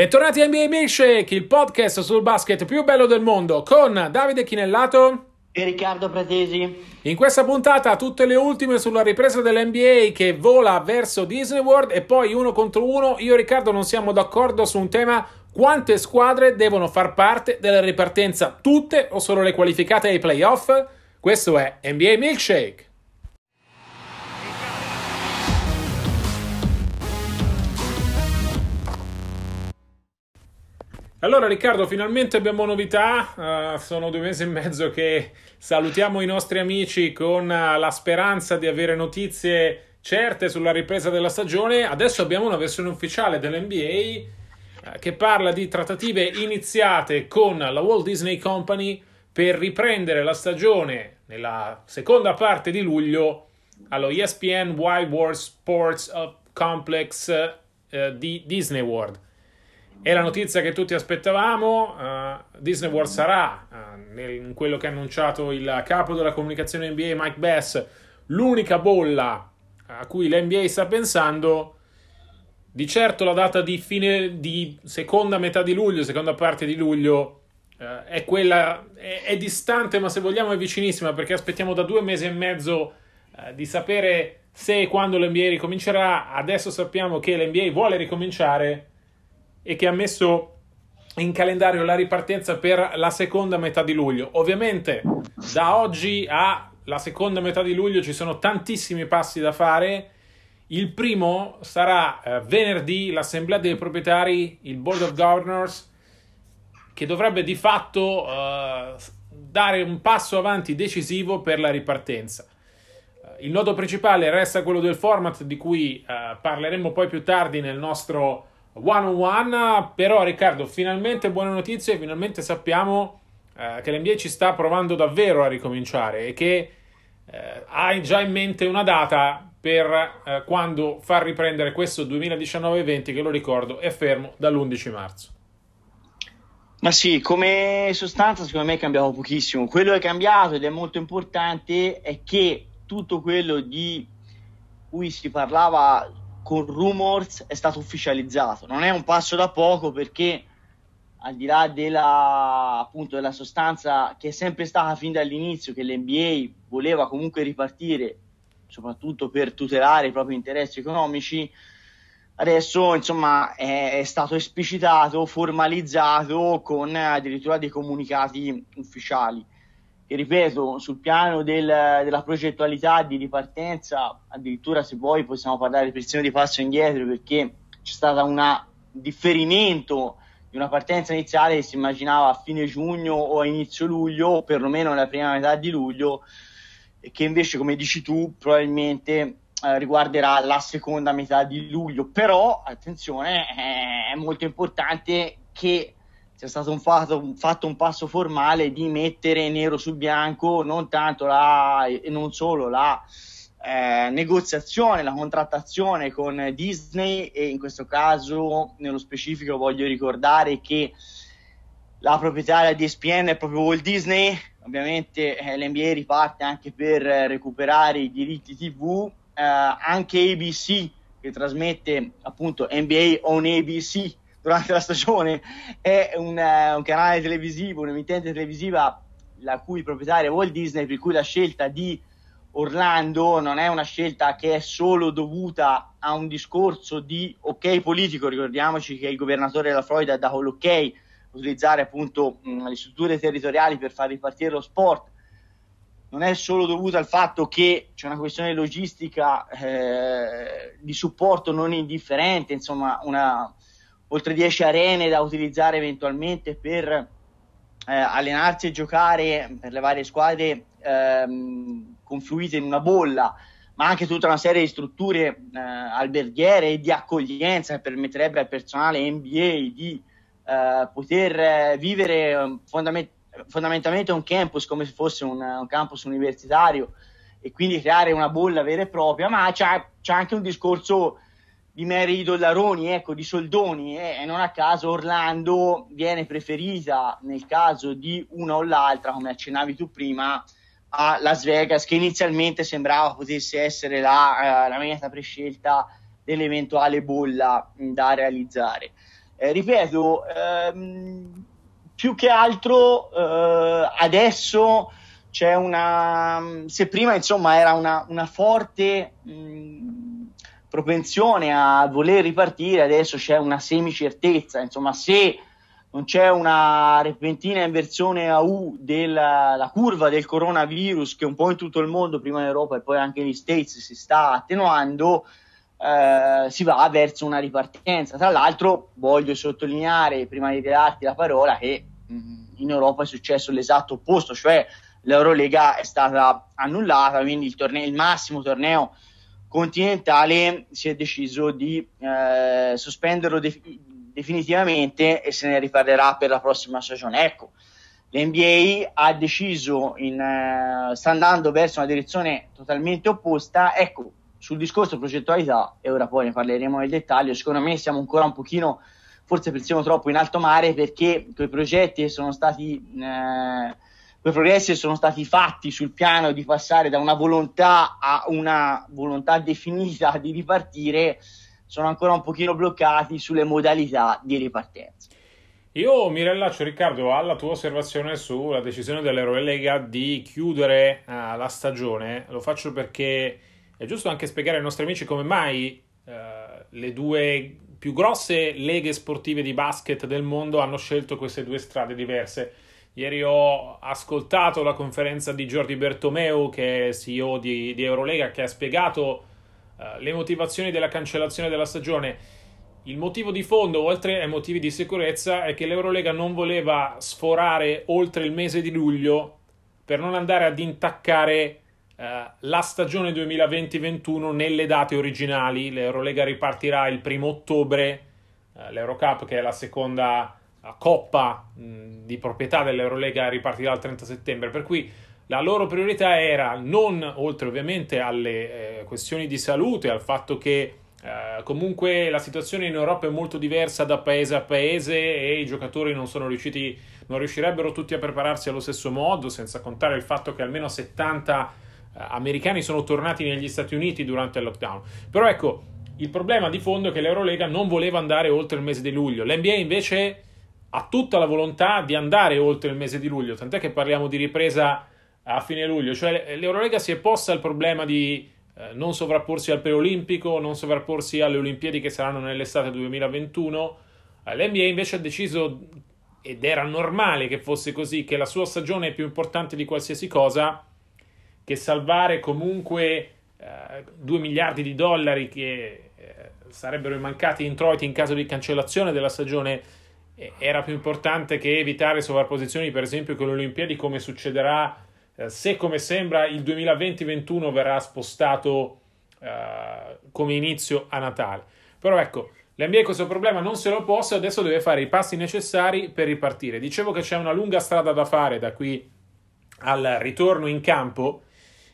Bentornati a NBA Milkshake, il podcast sul basket più bello del mondo con Davide Chinellato e Riccardo Pratesi. In questa puntata tutte le ultime sulla ripresa dell'NBA che vola verso Disney World e poi uno contro uno. Io e Riccardo non siamo d'accordo su un tema quante squadre devono far parte della ripartenza, tutte o solo le qualificate ai playoff? Questo è NBA Milkshake. Allora Riccardo, finalmente abbiamo novità, uh, sono due mesi e mezzo che salutiamo i nostri amici con uh, la speranza di avere notizie certe sulla ripresa della stagione, adesso abbiamo una versione ufficiale dell'NBA uh, che parla di trattative iniziate con la Walt Disney Company per riprendere la stagione nella seconda parte di luglio allo ESPN Wide World Sports Complex di Disney World. È la notizia che tutti aspettavamo. Uh, Disney World sarà, uh, nel, in quello che ha annunciato il capo della comunicazione NBA, Mike Bass, l'unica bolla a cui l'NBA sta pensando. Di certo la data di fine di seconda metà di luglio, seconda parte di luglio, uh, è quella, è, è, distante, ma se vogliamo è vicinissima, perché aspettiamo da due mesi e mezzo di sapere se e quando l'NBA ricomincerà. Adesso sappiamo che l'NBA vuole ricominciare e che ha messo in calendario la ripartenza per la seconda metà di luglio. Ovviamente da oggi alla seconda metà di luglio ci sono tantissimi passi da fare. Il primo sarà eh, venerdì l'assemblea dei proprietari, il board of governors, che dovrebbe di fatto eh, dare un passo avanti decisivo per la ripartenza. Eh, il nodo principale resta quello del format di cui eh, parleremo poi più tardi nel nostro one on one. Però, Riccardo, finalmente buone notizie. Finalmente sappiamo eh, che l'NBA ci sta provando davvero a ricominciare e che eh, hai già in mente una data per eh, quando far riprendere questo 2019-20 che lo ricordo è fermo dall'11 marzo. Ma sì, come sostanza secondo me è cambiato pochissimo. Quello che è cambiato ed è molto importante è che tutto quello di cui si parlava con rumors è stato ufficializzato. Non è un passo da poco perché al di là della, appunto, della sostanza che è sempre stata fin dall'inizio che l'NBA voleva comunque ripartire, soprattutto per tutelare i propri interessi economici, adesso insomma è, è stato esplicitato, formalizzato con addirittura dei comunicati ufficiali ripeto, sul piano del, della progettualità di ripartenza, addirittura se poi possiamo parlare pressione di passo indietro perché c'è stato un differimento di una partenza iniziale che si immaginava a fine giugno o a inizio luglio, o perlomeno nella prima metà di luglio, e che invece, come dici tu, probabilmente eh, riguarderà la seconda metà di luglio. Però, attenzione, è molto importante che sia stato un fatto, fatto, un passo formale di mettere nero su bianco non tanto la, e non solo la eh, negoziazione, la contrattazione con Disney e in questo caso nello specifico voglio ricordare che la proprietaria di ESPN è proprio Walt Disney, ovviamente eh, l'NBA riparte anche per recuperare i diritti TV, eh, anche ABC che trasmette appunto NBA on ABC durante la stagione è un, uh, un canale televisivo, un'emittente televisiva la cui proprietaria è Walt Disney, per cui la scelta di Orlando non è una scelta che è solo dovuta a un discorso di ok politico, ricordiamoci che il governatore della Florida ha dato l'ok utilizzare appunto mh, le strutture territoriali per far ripartire lo sport, non è solo dovuta al fatto che c'è una questione logistica eh, di supporto non indifferente, insomma una, oltre 10 arene da utilizzare eventualmente per eh, allenarsi e giocare per le varie squadre ehm, confluite in una bolla, ma anche tutta una serie di strutture eh, alberghiere e di accoglienza che permetterebbe al personale NBA di eh, poter vivere ehm, fondament- fondamentalmente un campus come se fosse un, un, campus universitario e quindi creare una bolla vera e propria, ma c'è, c'è anche un discorso di meri dollaroni, ecco, di soldoni eh, e non a caso Orlando viene preferita nel caso di una o l'altra, come accennavi tu prima, a Las Vegas, che inizialmente sembrava potesse essere la, uh, la meta prescelta dell'eventuale bolla da realizzare. Eh, ripeto, ehm, più che altro eh, adesso c'è una... se prima insomma era una, una forte mh, propensione a voler ripartire, adesso c'è una semicertezza, insomma se non c'è una repentina inversione a U della curva del coronavirus che un po' in tutto il mondo, prima in Europa e poi anche negli States, si sta attenuando, eh, si va verso una ripartenza. Tra l'altro voglio sottolineare, prima di darti la parola, che mm, in Europa è successo l'esatto opposto, cioè l'Eurolega è stata annullata, quindi il, torneo, il massimo torneo continentale si è deciso di eh, sospenderlo de- definitivamente e se ne riparlerà per la prossima stagione. Ecco, l'NBA ha deciso, in, uh, sta andando verso una direzione totalmente opposta. Ecco, sul discorso progettualità, e ora poi ne parleremo nel dettaglio, secondo me siamo ancora un pochino, forse pensiamo troppo in alto mare perché quei progetti sono stati... Uh, quei progressi sono stati fatti sul piano di passare da una volontà a una volontà definita di ripartire sono ancora un pochino bloccati sulle modalità di ripartenza. Io mi rilaccio Riccardo alla tua osservazione sulla decisione dell'Eurolega di chiudere uh, la stagione. Lo faccio perché è giusto anche spiegare ai nostri amici come mai uh, le due più grosse leghe sportive di basket del mondo hanno scelto queste due strade diverse. Ieri ho ascoltato la conferenza di Jordi Bertomeu, che è CEO di, di Eurolega, che ha spiegato eh, le motivazioni della cancellazione della stagione. Il motivo di fondo, oltre ai motivi di sicurezza, è che l'Eurolega non voleva sforare oltre il mese di luglio per non andare ad intaccare eh, la stagione 2020-21 nelle date originali. L'Eurolega ripartirà il primo ottobre, eh, l'Eurocup, che è la seconda coppa mh, di proprietà dell'Eurolega, ripartirà il 30 settembre. Per cui la loro priorità era non, oltre ovviamente alle eh, questioni di salute, al fatto che eh, comunque la situazione in Europa è molto diversa da paese a paese e i giocatori non sono riusciti, non riuscirebbero tutti a prepararsi allo stesso modo, senza contare il fatto che almeno 70 eh, americani sono tornati negli Stati Uniti durante il lockdown. Però ecco, il problema di fondo è che l'Eurolega non voleva andare oltre il mese di luglio, l'NBA invece ha tutta la volontà di andare oltre il mese di luglio, tant'è che parliamo di ripresa a fine luglio. Cioè l'Eurolega si è posta il problema di eh, non sovrapporsi al preolimpico, non sovrapporsi alle Olimpiadi che saranno nell'estate 2021. Eh, L'NBA invece ha deciso, ed era normale che fosse così, che la sua stagione è più importante di qualsiasi cosa, che salvare comunque eh, 2 miliardi di dollari che eh, sarebbero mancati introiti in caso di cancellazione della stagione era più importante che evitare sovrapposizioni, per esempio, con le Olimpiadi, come succederà eh, se come sembra il 2020-21 verrà spostato eh, come inizio a Natale. Però ecco, l'NBA questo problema non se lo possa, adesso deve fare i passi necessari per ripartire. Dicevo che c'è una lunga strada da fare da qui al ritorno in campo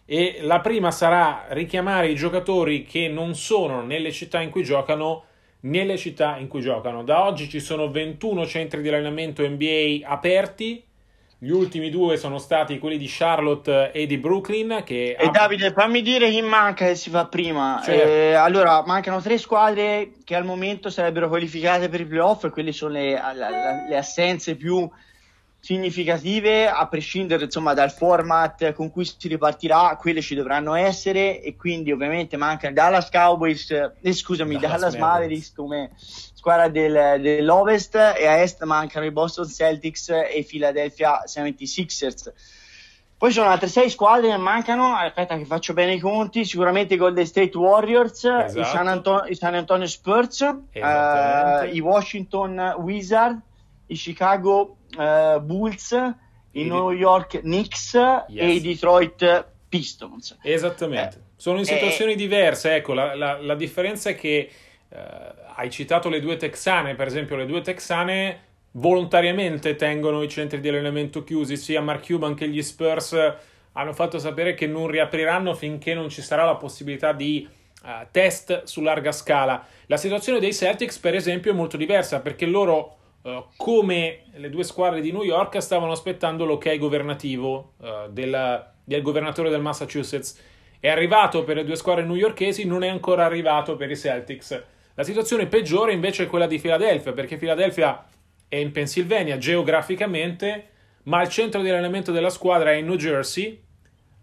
e la prima sarà richiamare i giocatori che non sono nelle città in cui giocano nelle città in cui giocano. Da oggi ci sono 21 centri di allenamento NBA aperti gli ultimi due sono stati quelli di Charlotte e di Brooklyn. Che e ha... Davide, fammi dire chi manca che si fa prima. Certo. Eh, allora, mancano tre squadre che al momento sarebbero qualificate per i playoff, quelle sono le, le assenze più significative, a prescindere insomma, dal format con cui si ripartirà, quelle ci dovranno essere. E quindi, ovviamente, mancano Dallas Cowboys, eh, scusami, Dallas, Dallas Mavericks come squadra del, dell'Ovest e a Est mancano i Boston Celtics e i Philadelphia 76ers. Poi ci sono altre sei squadre che mancano, aspetta che faccio bene i conti, sicuramente i Golden State Warriors, esatto. i, San Anto- i, San Antonio Spurs, uh, i Washington Wizards, i Chicago uh, Bulls, i New York Knicks yes. e i Detroit Pistons. Esattamente, eh, sono in situazioni eh, diverse, ecco, la, la, la differenza è che Uh, hai citato le due texane, per esempio le due texane volontariamente tengono i centri di allenamento chiusi, sia Mark Cuban che gli Spurs hanno fatto sapere che non riapriranno finché non ci sarà la possibilità di uh, test su larga scala. La situazione dei Celtics, per esempio, è molto diversa perché loro, uh, come le due squadre di New York, stavano aspettando l'ok governativo uh, del, del governatore del Massachusetts. È arrivato per le due squadre newyorkesi, non è ancora arrivato per i Celtics. La situazione peggiore invece è quella di Philadelphia, perché Philadelphia è in Pennsylvania geograficamente, ma il centro di allenamento della squadra è in New Jersey,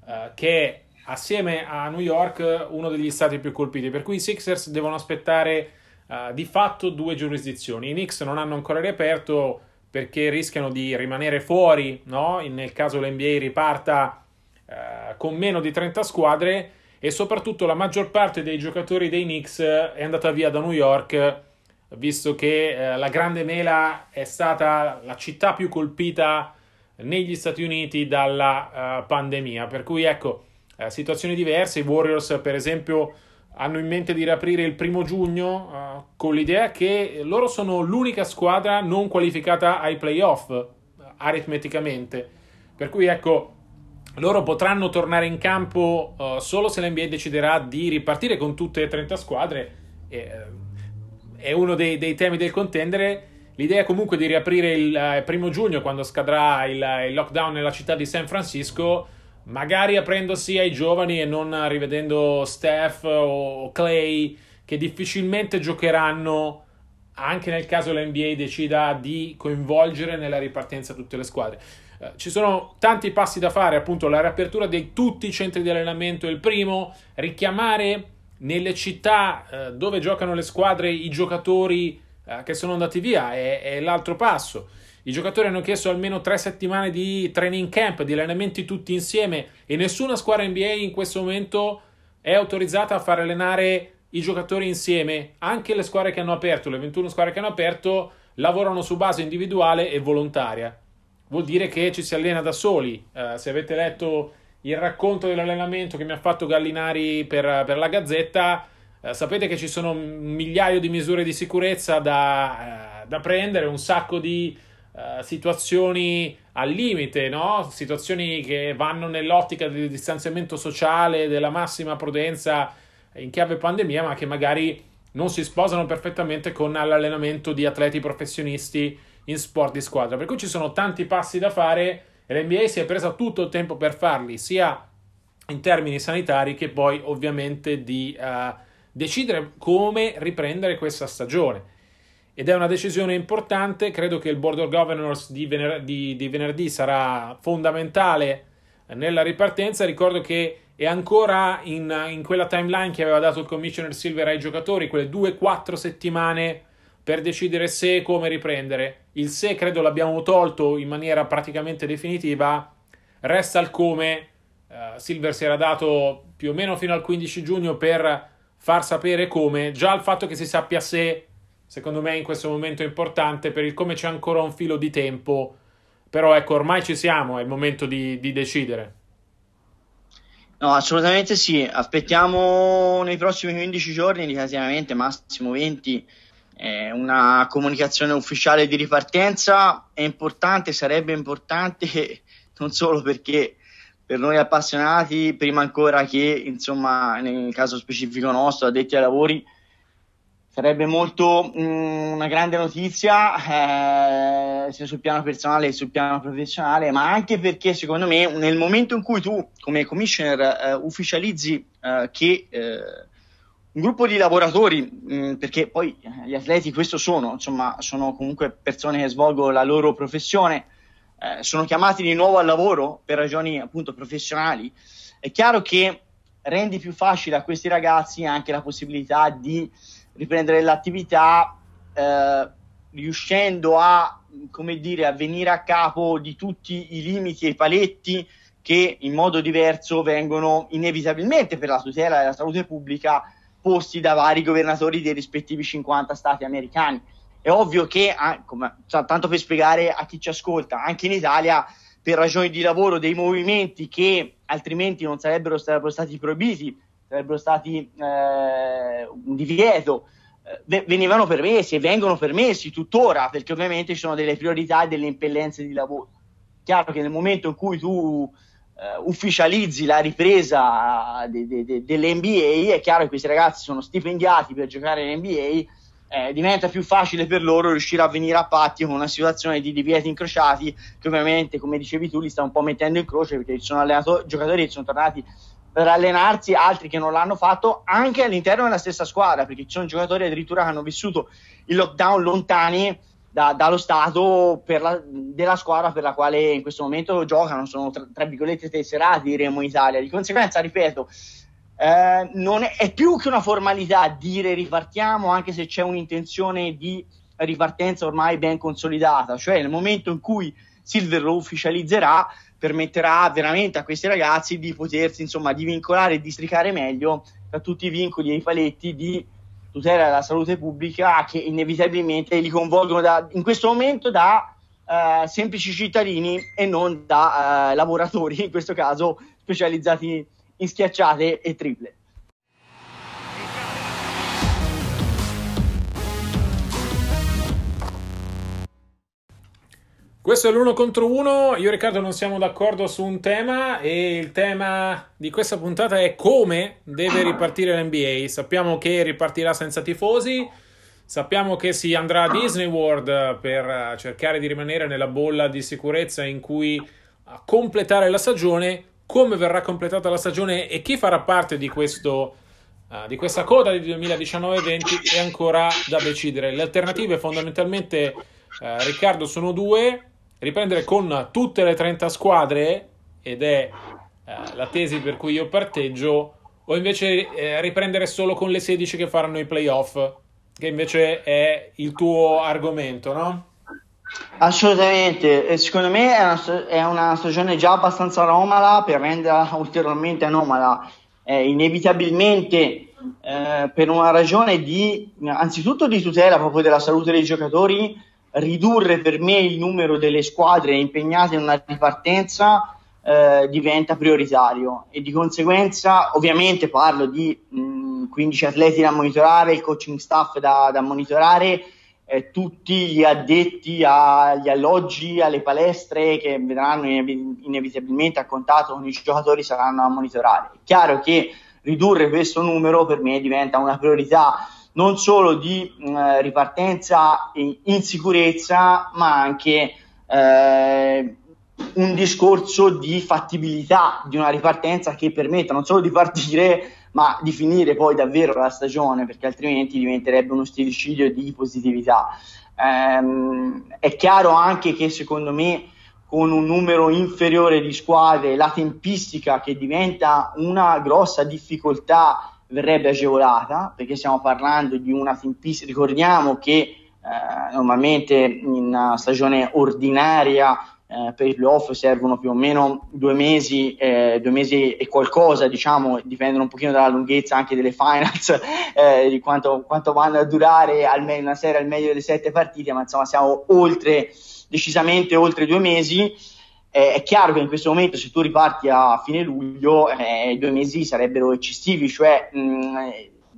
eh, che è assieme a New York uno degli stati più colpiti, per cui i Sixers devono aspettare uh, di fatto due giurisdizioni. I Knicks non hanno ancora riaperto perché rischiano di rimanere fuori, no? nel caso l'NBA riparta uh, con meno di 30 squadre e soprattutto la maggior parte dei giocatori dei Knicks è andata via da New York visto che uh, la Grande Mela è stata la città più colpita negli Stati Uniti dalla pandemia, per cui ecco eh, situazioni diverse. I Warriors, per esempio, hanno in mente di riaprire il primo giugno uh, con l'idea che loro sono l'unica squadra non qualificata ai playoff aritmeticamente. Per cui ecco, loro potranno tornare in campo uh, solo se l'NBA deciderà di ripartire con tutte le 30 squadre. E, uh, è uno dei, dei, temi del contendere. L'idea comunque di riaprire il primo giugno quando scadrà il, il lockdown nella città di San Francisco magari aprendosi ai giovani e non rivedendo Steph o Clay che difficilmente giocheranno anche nel caso l'NBA decida di coinvolgere nella ripartenza tutte le squadre. Eh, ci sono tanti passi da fare, appunto la riapertura di tutti i centri di allenamento è il primo, richiamare nelle città eh, dove giocano le squadre i giocatori eh, che sono andati via è, è l'altro passo. I giocatori hanno chiesto almeno tre settimane di training camp, di allenamenti tutti insieme e nessuna squadra NBA in questo momento è autorizzata a far allenare i giocatori insieme. Anche le squadre che hanno aperto, le 21 squadre che hanno aperto, lavorano su base individuale e volontaria. Vuol dire che ci si allena da soli. Uh, se avete letto il racconto dell'allenamento che mi ha fatto Gallinari per, per la Gazzetta, uh, sapete che ci sono un migliaio di misure di sicurezza da, uh, da prendere, un sacco di Uh, situazioni al limite, no? situazioni che vanno nell'ottica del distanziamento sociale, della massima prudenza in chiave pandemia, ma che magari non si sposano perfettamente con l'allenamento di atleti professionisti in sport di squadra. Per cui ci sono tanti passi da fare e l'NBA si è presa tutto il tempo per farli, sia in termini sanitari che poi ovviamente di uh, decidere come riprendere questa stagione ed è una decisione importante. Credo che il Board of Governors di, vener- di, di venerdì sarà fondamentale nella ripartenza. Ricordo che è ancora in, in, quella timeline che aveva dato il Commissioner Silver ai giocatori, quelle due, quattro settimane per decidere se e come riprendere. Il se credo l'abbiamo tolto in maniera praticamente definitiva, resta il come. Uh, Silver si era dato più o meno fino al 15 giugno per far sapere come. Già il fatto che si sappia se secondo me in questo momento è importante per il come c'è ancora un filo di tempo, però ecco, ormai ci siamo, è il momento di, di decidere. No, assolutamente sì, aspettiamo nei prossimi 15 giorni, indicativamente massimo 20, eh, una comunicazione ufficiale di ripartenza, è importante, sarebbe importante non solo perché per noi appassionati, prima ancora che insomma nel caso specifico nostro, addetti ai lavori, Sarebbe molto mh, mm, una grande notizia eh, sia sul piano personale che sul piano professionale, ma anche perché secondo me nel momento in cui tu come commissioner eh, ufficializzi eh, che eh, un gruppo di lavoratori, mh, mm, perché poi eh, gli atleti questo sono, insomma, sono comunque persone che svolgono la loro professione, eh, sono chiamati di nuovo al lavoro per ragioni appunto professionali, è chiaro che rendi più facile a questi ragazzi anche la possibilità di riprendere l'attività eh, riuscendo a, come dire, a venire a capo di tutti i limiti e i paletti che in modo diverso vengono inevitabilmente per la tutela della salute pubblica posti da vari governatori dei rispettivi 50 stati americani. È ovvio che, ah, come, tanto per spiegare a chi ci ascolta, anche in Italia, per ragioni di lavoro, dei movimenti che altrimenti non sarebbero stati proibiti sarebbero stati eh, un divieto, eh, venivano permessi e vengono permessi tuttora, perché ovviamente ci sono delle priorità e delle impellenze di lavoro. Chiaro che nel momento in cui tu eh, ufficializzi la ripresa de, de, de, dell'NBA, è chiaro che questi ragazzi sono stipendiati per giocare in NBA, eh, diventa più facile per loro riuscire a venire a patti con una situazione di divieti incrociati che ovviamente, come dicevi tu, li sta un po' mettendo in croce perché ci sono allenatori, giocatori che sono tornati rallenarsi, altri che non l'hanno fatto anche all'interno della stessa squadra, perché ci sono giocatori addirittura che hanno vissuto il lockdown lontani da, dallo stato la, della squadra per la quale in questo momento giocano, sono tra, tra virgolette tesserati, diremo in Italia. Di conseguenza, ripeto, eh, non è, è, più che una formalità dire ripartiamo, anche se c'è un'intenzione di ripartenza ormai ben consolidata, cioè nel momento in cui Silver lo ufficializzerà, permetterà veramente a questi ragazzi di potersi insomma divincolare e districare meglio da tutti i vincoli e i paletti di tutela della salute pubblica che inevitabilmente li coinvolgono da, in questo momento da uh, semplici cittadini e non da uh, lavoratori, in questo caso specializzati in schiacciate e triple. Questo è l'uno contro uno. Io e Riccardo non siamo d'accordo su un tema e il tema di questa puntata è come deve ripartire l'NBA. Sappiamo che ripartirà senza tifosi, sappiamo che si andrà a Disney World per cercare di rimanere nella bolla di sicurezza in cui completare la stagione. Come verrà completata la stagione e chi farà parte di, questo, uh, di questa coda di 2019-20 è ancora da decidere. Le alternative fondamentalmente, uh, Riccardo, sono due riprendere con tutte le 30 squadre, ed è eh, la tesi per cui io parteggio, o invece eh, riprendere solo con le 16 che faranno i playoff, che invece è il tuo argomento, no? Assolutamente, e secondo me è una, è una, stagione già abbastanza anomala per renderla ulteriormente anomala. Eh, inevitabilmente per una ragione di anzitutto di tutela proprio della salute dei giocatori ridurre per me il numero delle squadre impegnate in una ripartenza eh, diventa prioritario e di conseguenza ovviamente parlo di mh, 15 atleti da monitorare, il coaching staff da, da monitorare, eh, tutti gli addetti agli alloggi, alle palestre che vedranno inevitabilmente a contatto con i giocatori saranno a monitorare. È chiaro che ridurre questo numero per me diventa una priorità non solo di eh, ripartenza in, in, sicurezza, ma anche eh, un discorso di fattibilità di una ripartenza che permetta non solo di partire, ma di finire poi davvero la stagione, perché altrimenti diventerebbe uno stillicidio di positività. Ehm, è chiaro anche che secondo me con un numero inferiore di squadre la tempistica che diventa una grossa difficoltà verrebbe agevolata perché stiamo parlando di una tempistica, ricordiamo che eh, normalmente in una stagione ordinaria eh, per i playoff servono più o meno due mesi, eh, due mesi e qualcosa, diciamo, dipendono un pochino dalla lunghezza anche delle finals, eh, di quanto, quanto, vanno a durare almeno una serie al meglio delle sette partite, ma insomma siamo oltre, decisamente oltre due mesi eh, è chiaro che in questo momento se tu riparti a fine luglio eh, due mesi sarebbero eccessivi, cioè mh,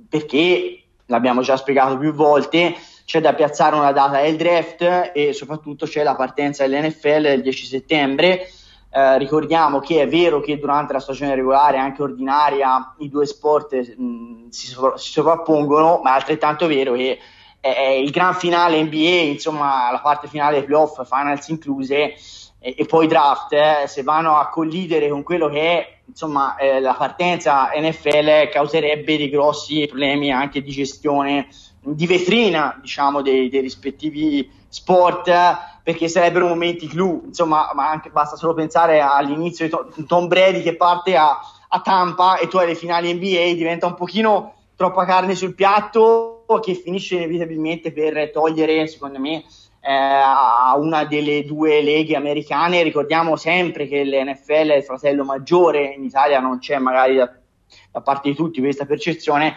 perché l'abbiamo già spiegato più volte, c'è da piazzare una data del draft e soprattutto c'è la partenza dell'NFL il 10 settembre. Eh, ricordiamo che è vero che durante la stagione regolare, anche ordinaria, i due sport mh, si, sovra- si, sovrappongono, ma è altrettanto vero che è il gran finale NBA, insomma la parte finale playoff, finals incluse, e, e poi draft, eh, se vanno a collidere con quello che è insomma, eh, la partenza NFL, causerebbe dei grossi problemi anche di gestione di vetrina diciamo, dei, dei rispettivi sport perché sarebbero momenti clou. Insomma ma anche, basta solo pensare all'inizio di Tom, Tom Brady che parte a, a Tampa e tu hai le finali NBA diventa un pochino troppa carne sul piatto che finisce inevitabilmente per togliere secondo me eh, a una delle due leghe americane. Ricordiamo sempre che l'NFL è il fratello maggiore, in Italia non c'è magari da, da parte di tutti questa percezione.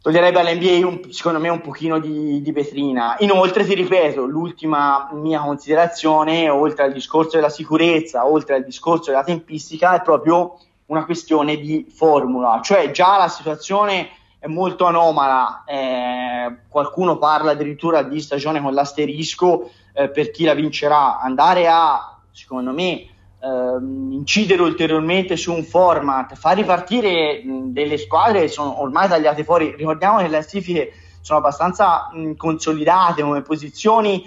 Toglierebbe all'NBA un, secondo me un pochino di, di vetrina. Inoltre, ti ripeto, l'ultima mia considerazione, oltre al discorso della sicurezza, oltre al discorso della tempistica, è proprio una questione di formula, cioè già la situazione è molto anomala, eh, qualcuno parla addirittura di stagione con l'asterisco eh, per chi la vincerà, andare a, secondo me, eh, incidere ulteriormente su un format, far ripartire mh, delle squadre che sono ormai tagliate fuori, ricordiamo che le classifiche sono abbastanza mh, consolidate come posizioni,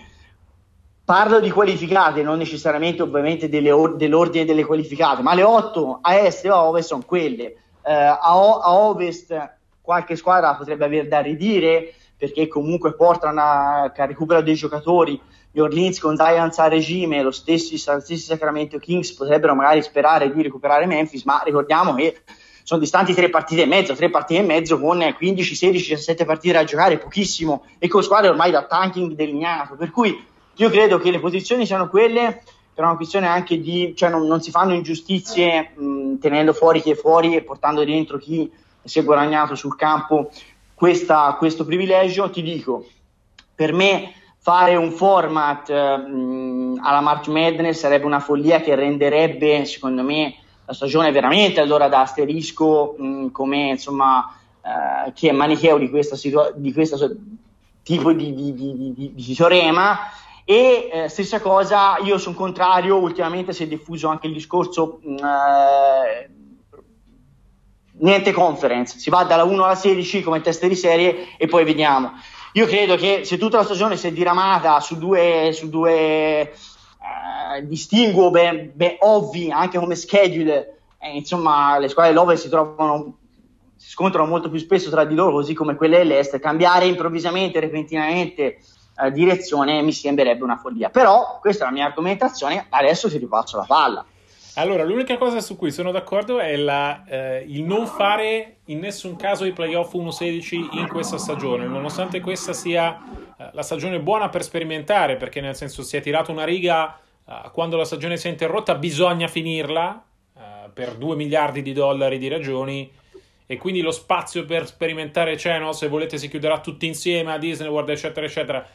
parlo di qualificate, non necessariamente ovviamente delle, dell'ordine delle qualificate, ma le 8 a est e a ovest sono quelle. Uh, a, o- a, ovest qualche squadra potrebbe aver da ridire perché comunque portano a, a recupero dei giocatori. Gli Orleans con Zion a regime, lo stessi, lo stessi Sacramento Kings potrebbero magari sperare di recuperare Memphis, ma ricordiamo che sono distanti tre partite e mezzo, tre partite e mezzo con 15, 16, 17 partite da giocare, pochissimo, e con squadre ormai da tanking delineato. Per cui io credo che le posizioni siano quelle, per una questione anche di, cioè non, non si fanno ingiustizie mh, tenendo fuori chi è fuori e portando dentro chi si è guadagnato sul campo questa, questo privilegio. Ti dico, per me fare un format mh, alla March Madness sarebbe una follia che renderebbe, secondo me, la stagione veramente allora da asterisco mh, come insomma eh, che è manicheo di situa- di questo tipo di, di, di, di, di teorema e eh, stessa cosa io sono contrario ultimamente si è diffuso anche il discorso mh, eh, niente conference si va dalla 1 alla 16 come test di serie e poi vediamo io credo che se tutta la stagione si è diramata su due, su due eh, distinguo ben, ben, ovvi anche come schedule. Eh, insomma, le squadre dell'Over si trovano si scontrano molto più spesso tra di loro, così come quelle dell'Est. Cambiare improvvisamente, repentinamente eh, direzione mi sembrerebbe una follia. Però questa è la mia argomentazione. Adesso ti rifaccio la palla. Allora, l'unica cosa su cui sono d'accordo è la, eh, il non fare in nessun caso i playoff 1-16 in questa stagione, nonostante questa sia eh, la stagione buona per sperimentare, perché nel senso si è tirato una riga eh, quando la stagione si è interrotta, bisogna finirla eh, per 2 miliardi di dollari di ragioni e quindi lo spazio per sperimentare c'è, no? se volete si chiuderà tutti insieme a Disney World, eccetera, eccetera.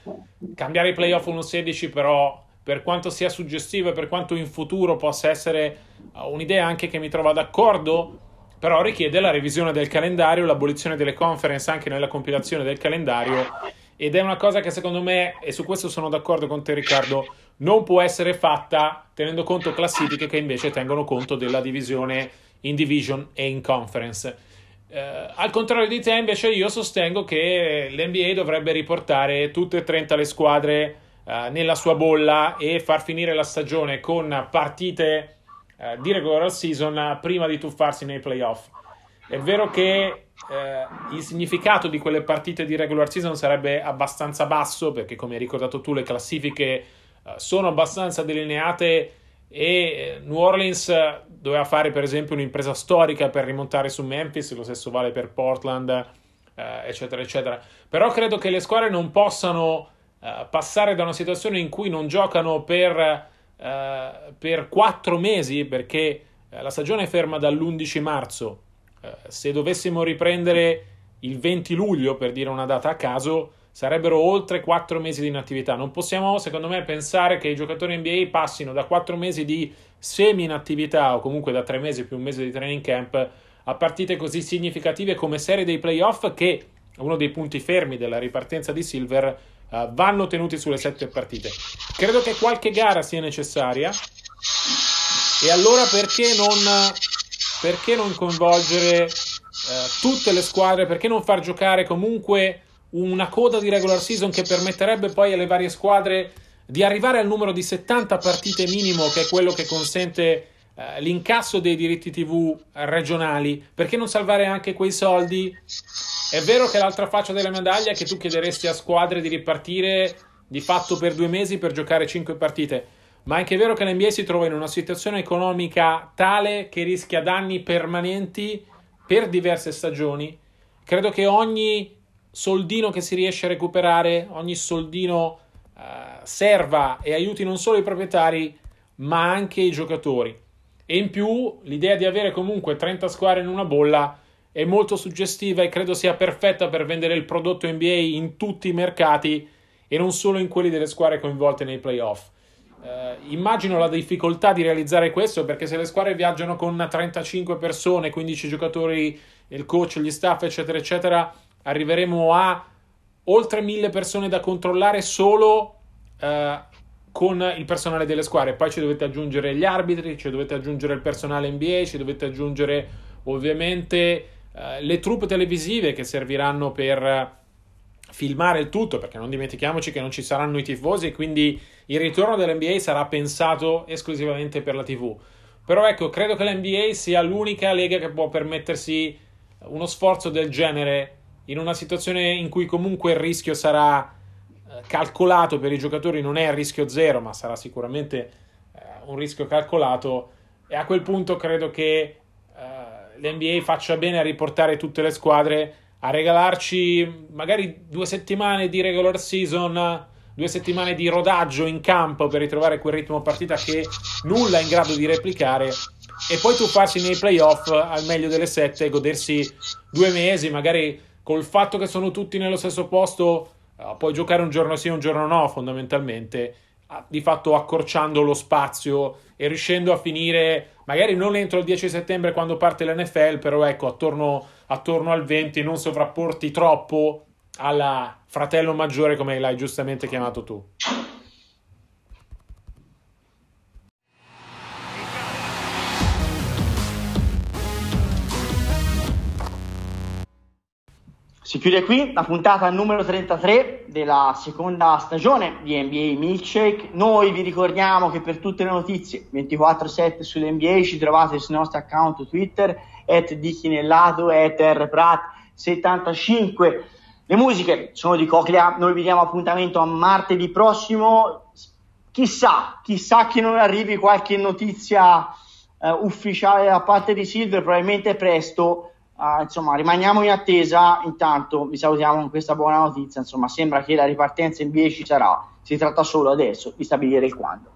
Cambiare i playoff 1-16 però per quanto sia suggestivo e per quanto in futuro possa essere uh, un'idea anche che mi trova d'accordo, però richiede la revisione del calendario, l'abolizione delle conference anche nella compilazione del calendario ed è una cosa che secondo me, e su questo sono d'accordo con te Riccardo, non può essere fatta tenendo conto classifiche che invece tengono conto della divisione in division e in conference. Uh, al contrario di te, invece, io sostengo che l'NBA dovrebbe riportare tutte e 30 le squadre uh, nella sua bolla e far finire la stagione con partite uh, di regular season prima di tuffarsi nei playoff. È vero che il significato di quelle partite di regular season sarebbe abbastanza basso perché, come hai ricordato tu, le classifiche sono abbastanza delineate e New Orleans doveva fare per esempio un'impresa storica per rimontare su Memphis, lo stesso vale per Portland, eh, eccetera, eccetera. Però credo che le squadre non possano eh, passare da una situazione in cui non giocano per, eh, per 4 mesi, perché eh, la stagione è ferma dall'11 marzo. Se dovessimo riprendere il 20 luglio, per dire una data a caso, sarebbero oltre 4 mesi di inattività. Non possiamo, secondo me, pensare che i giocatori NBA passino da 4 mesi di semi-inattività o comunque da 3 mesi più un mese di training camp a partite così significative come serie dei playoff che uno dei punti fermi della ripartenza di Silver uh, vanno tenuti sulle sette partite. Credo che qualche gara sia necessaria. E allora perché non, perché non coinvolgere uh, tutte le squadre, perché non far giocare comunque una coda di regular season che permetterebbe poi alle varie squadre di arrivare al numero di 70 partite minimo, che è quello che consente uh, l'incasso dei diritti TV regionali, perché non salvare anche quei soldi è vero che l'altra faccia della medaglia è che tu chiederesti a squadre di ripartire di fatto per due mesi per giocare cinque partite, ma è anche vero che l'NBA si trova in una situazione economica tale che rischia danni permanenti per diverse stagioni. Credo che ogni soldino che si riesce a recuperare, ogni soldino uh, serva e aiuti non solo i proprietari, ma anche i giocatori. E in più l'idea di avere comunque 30 squadre in una bolla è molto suggestiva e credo sia perfetta per vendere il prodotto NBA in tutti i mercati e non solo in quelli delle squadre coinvolte nei playoff. Eh, immagino la difficoltà di realizzare questo perché se le squadre viaggiano con 35 persone, 15 giocatori, il coach, gli staff, eccetera, eccetera, arriveremo a oltre 1000 persone da controllare solo eh, con il personale delle squadre. Poi ci dovete aggiungere gli arbitri, ci dovete aggiungere il personale NBA, ci dovete aggiungere ovviamente eh, le truppe televisive che serviranno per filmare il tutto, perché non dimentichiamoci che non ci saranno i tifosi e quindi il ritorno dell'NBA sarà pensato esclusivamente per la TV. Però ecco, credo che l'NBA sia l'unica lega che può permettersi uno sforzo del genere in una situazione in cui comunque il rischio sarà eh, calcolato per i giocatori, non è a rischio zero, ma sarà sicuramente eh, un rischio calcolato. E a quel punto credo che eh, l'NBA faccia bene a riportare tutte le squadre a regalarci magari due settimane di regular season, due settimane di rodaggio in campo per ritrovare quel ritmo partita che nulla è in grado di replicare. E poi tuffarsi nei playoff al meglio delle sette e godersi due mesi, magari col fatto che sono tutti nello stesso posto, uh, puoi giocare un giorno sì, un giorno no, fondamentalmente, di fatto accorciando lo spazio e riuscendo a finire magari non entro il 10 settembre quando parte l'NFL, però ecco, attorno, attorno al 20 non sovrapporti troppo al fratello maggiore come l'hai giustamente chiamato tu. Si chiude qui la puntata numero 33 della seconda stagione di NBA Milkshake. Noi vi ricordiamo che per tutte le notizie 24-7 sull'NBA ci trovate sui nostri account Twitter, at Dichinellato, at rprat75. Le musiche sono di Coclea, noi vi diamo appuntamento a martedì prossimo. Chissà, chissà che non arrivi qualche notizia uh, ufficiale da parte di Silver, probabilmente presto Uh, insomma, rimaniamo in attesa. Intanto vi salutiamo con questa buona notizia. Insomma, sembra che la ripartenza in 10 sarà. Si tratta solo adesso di stabilire il quando.